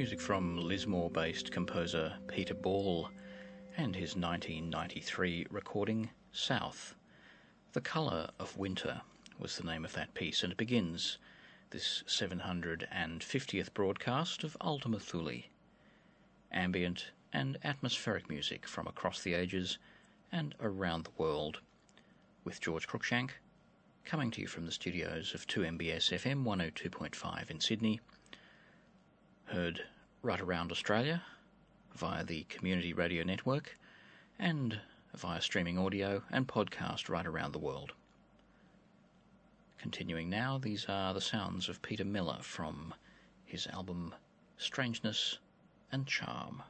Music from Lismore based composer Peter Ball and his 1993 recording South. The Colour of Winter was the name of that piece, and it begins this 750th broadcast of Ultima Thule. Ambient and atmospheric music from across the ages and around the world. With George Cruikshank, coming to you from the studios of 2MBS FM 102.5 in Sydney. Heard right around Australia via the Community Radio Network and via streaming audio and podcast right around the world. Continuing now, these are the sounds of Peter Miller from his album Strangeness and Charm.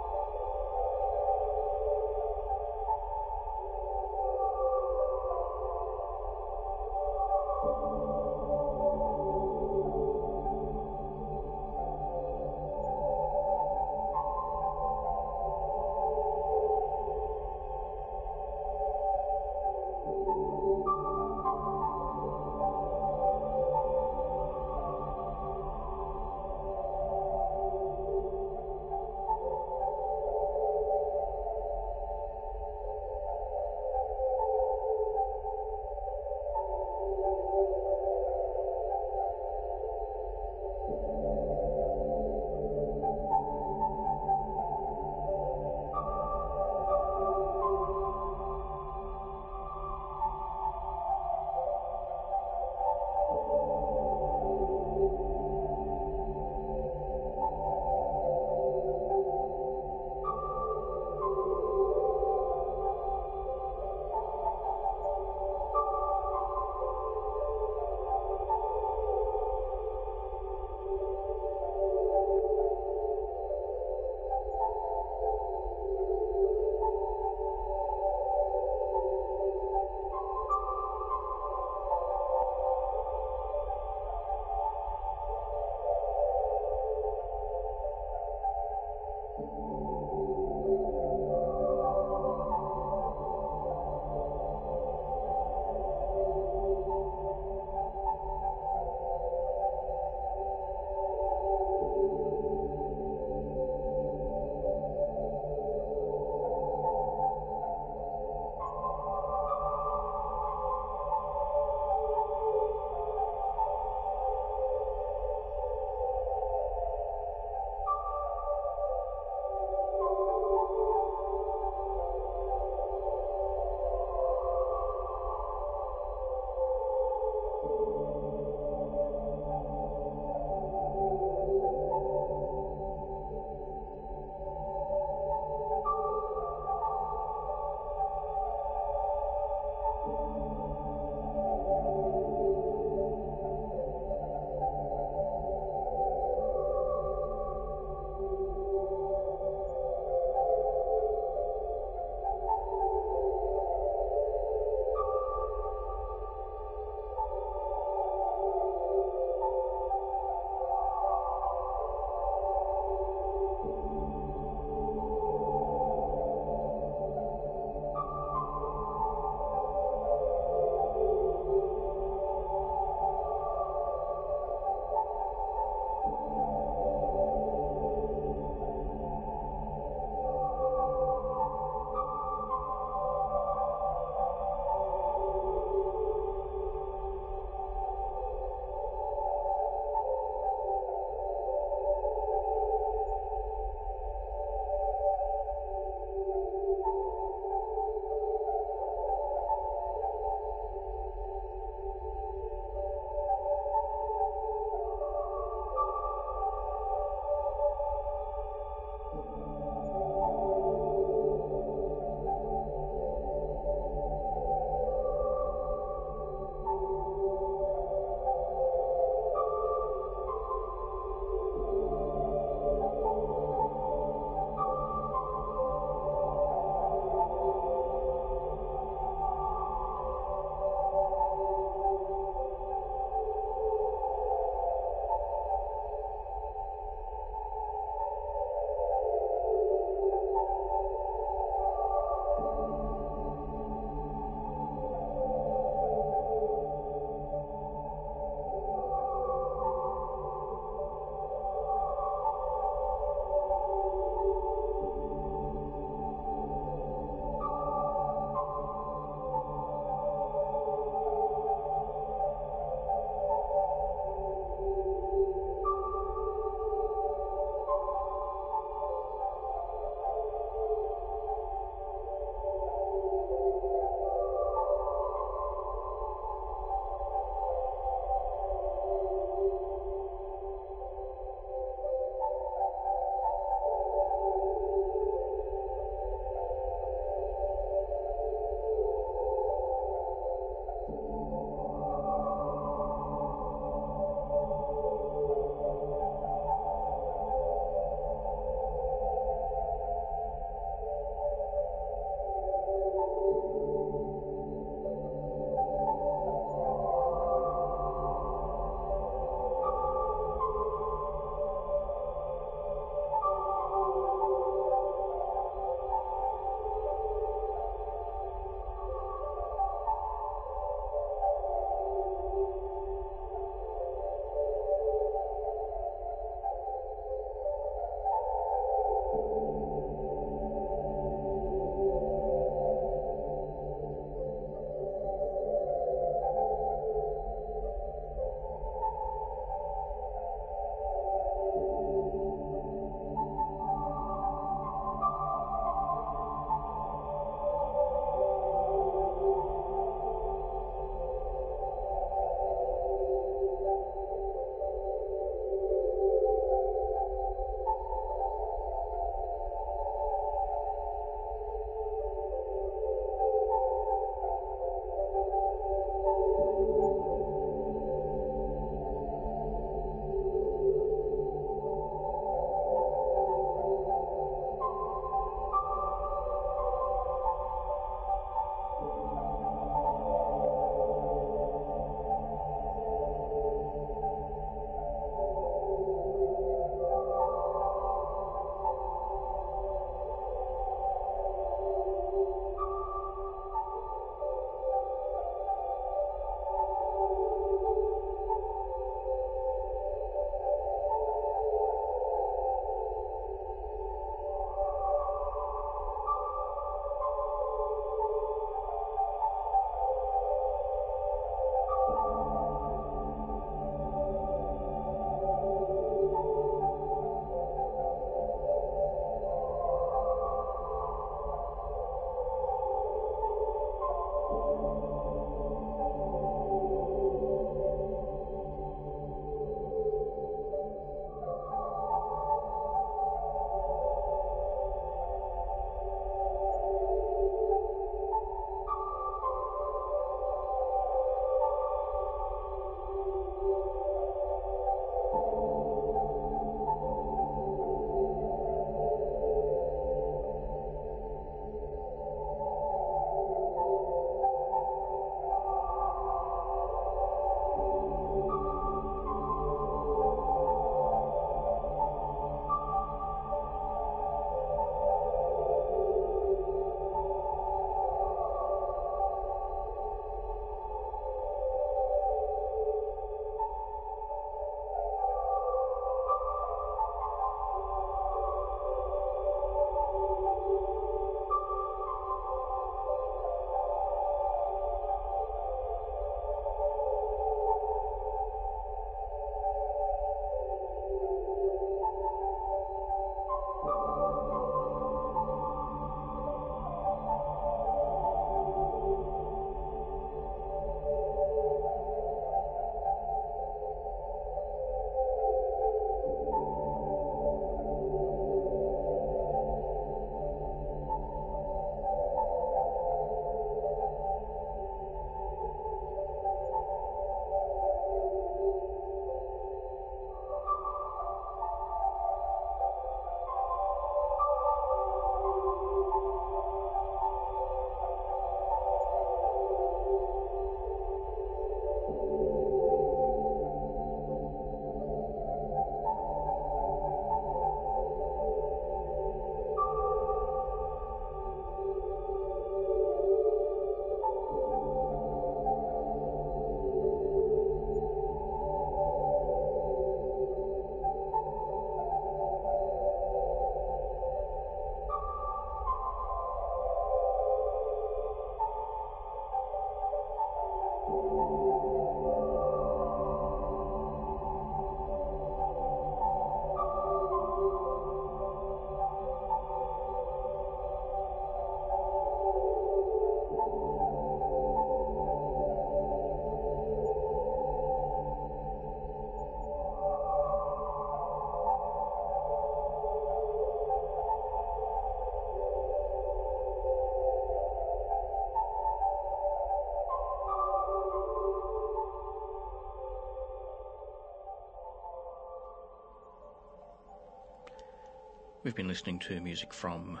We've been listening to music from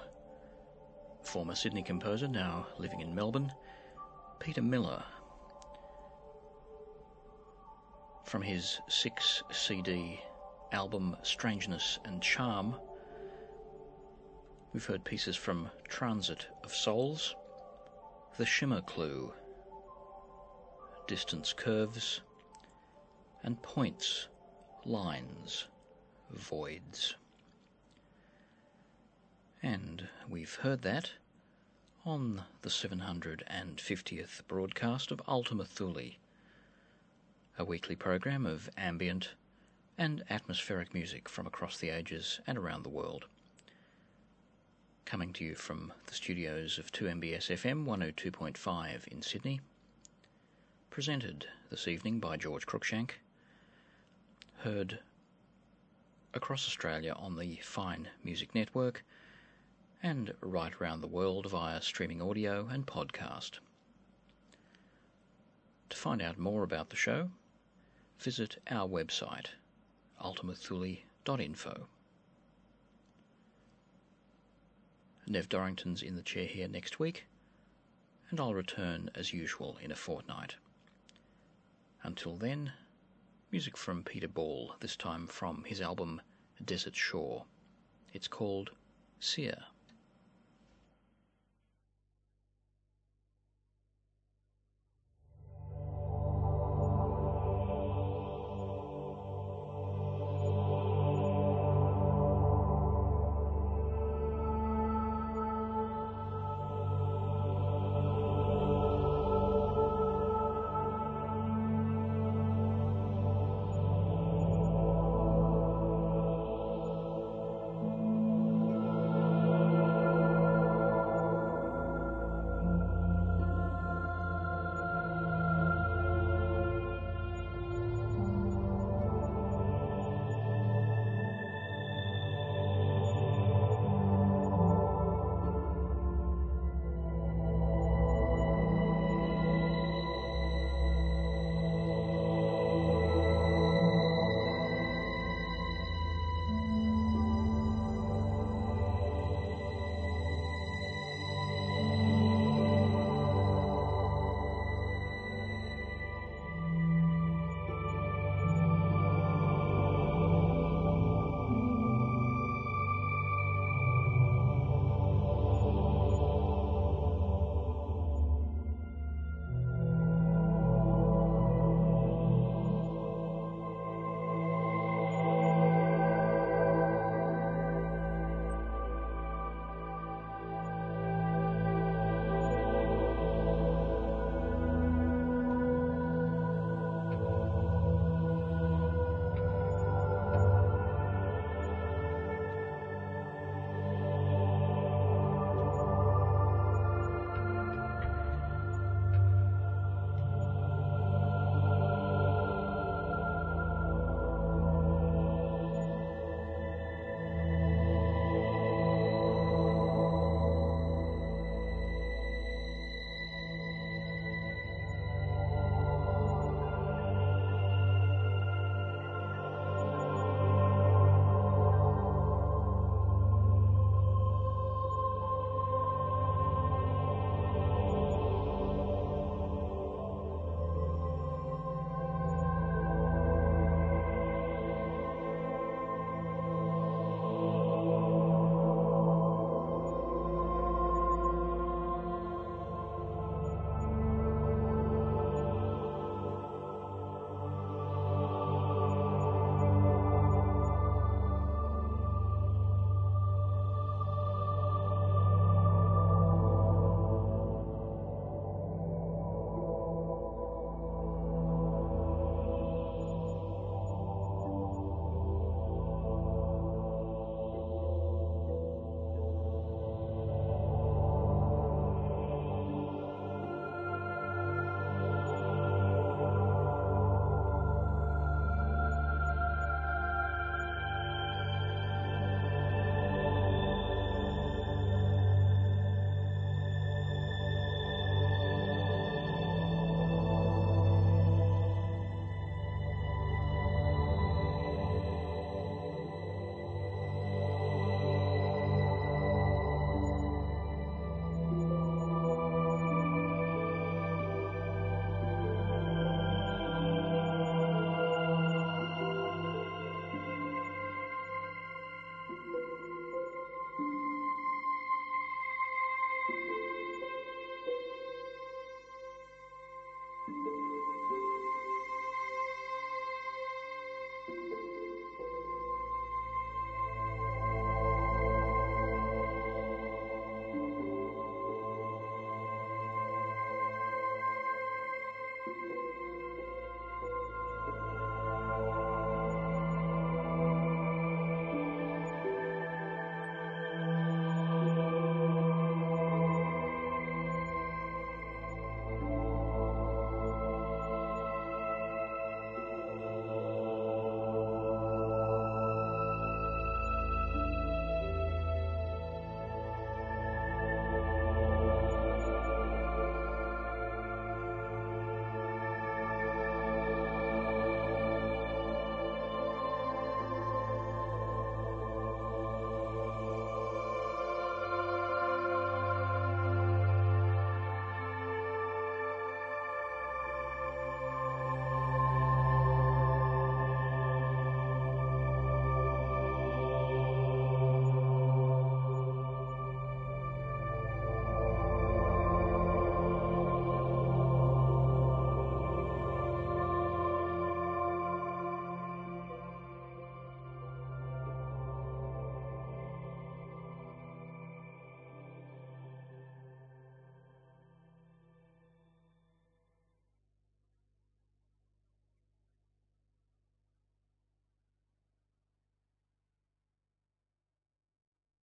former Sydney composer, now living in Melbourne, Peter Miller. From his six CD album Strangeness and Charm, we've heard pieces from Transit of Souls, The Shimmer Clue, Distance Curves, and Points, Lines, Voids. And we've heard that on the 750th broadcast of Ultima Thule, a weekly program of ambient and atmospheric music from across the ages and around the world. Coming to you from the studios of 2MBS FM 102.5 in Sydney. Presented this evening by George Cruikshank. Heard across Australia on the Fine Music Network and right around the world via streaming audio and podcast. To find out more about the show, visit our website, ultimathule.info. Nev Dorrington's in the chair here next week, and I'll return as usual in a fortnight. Until then, music from Peter Ball, this time from his album Desert Shore. It's called Seer.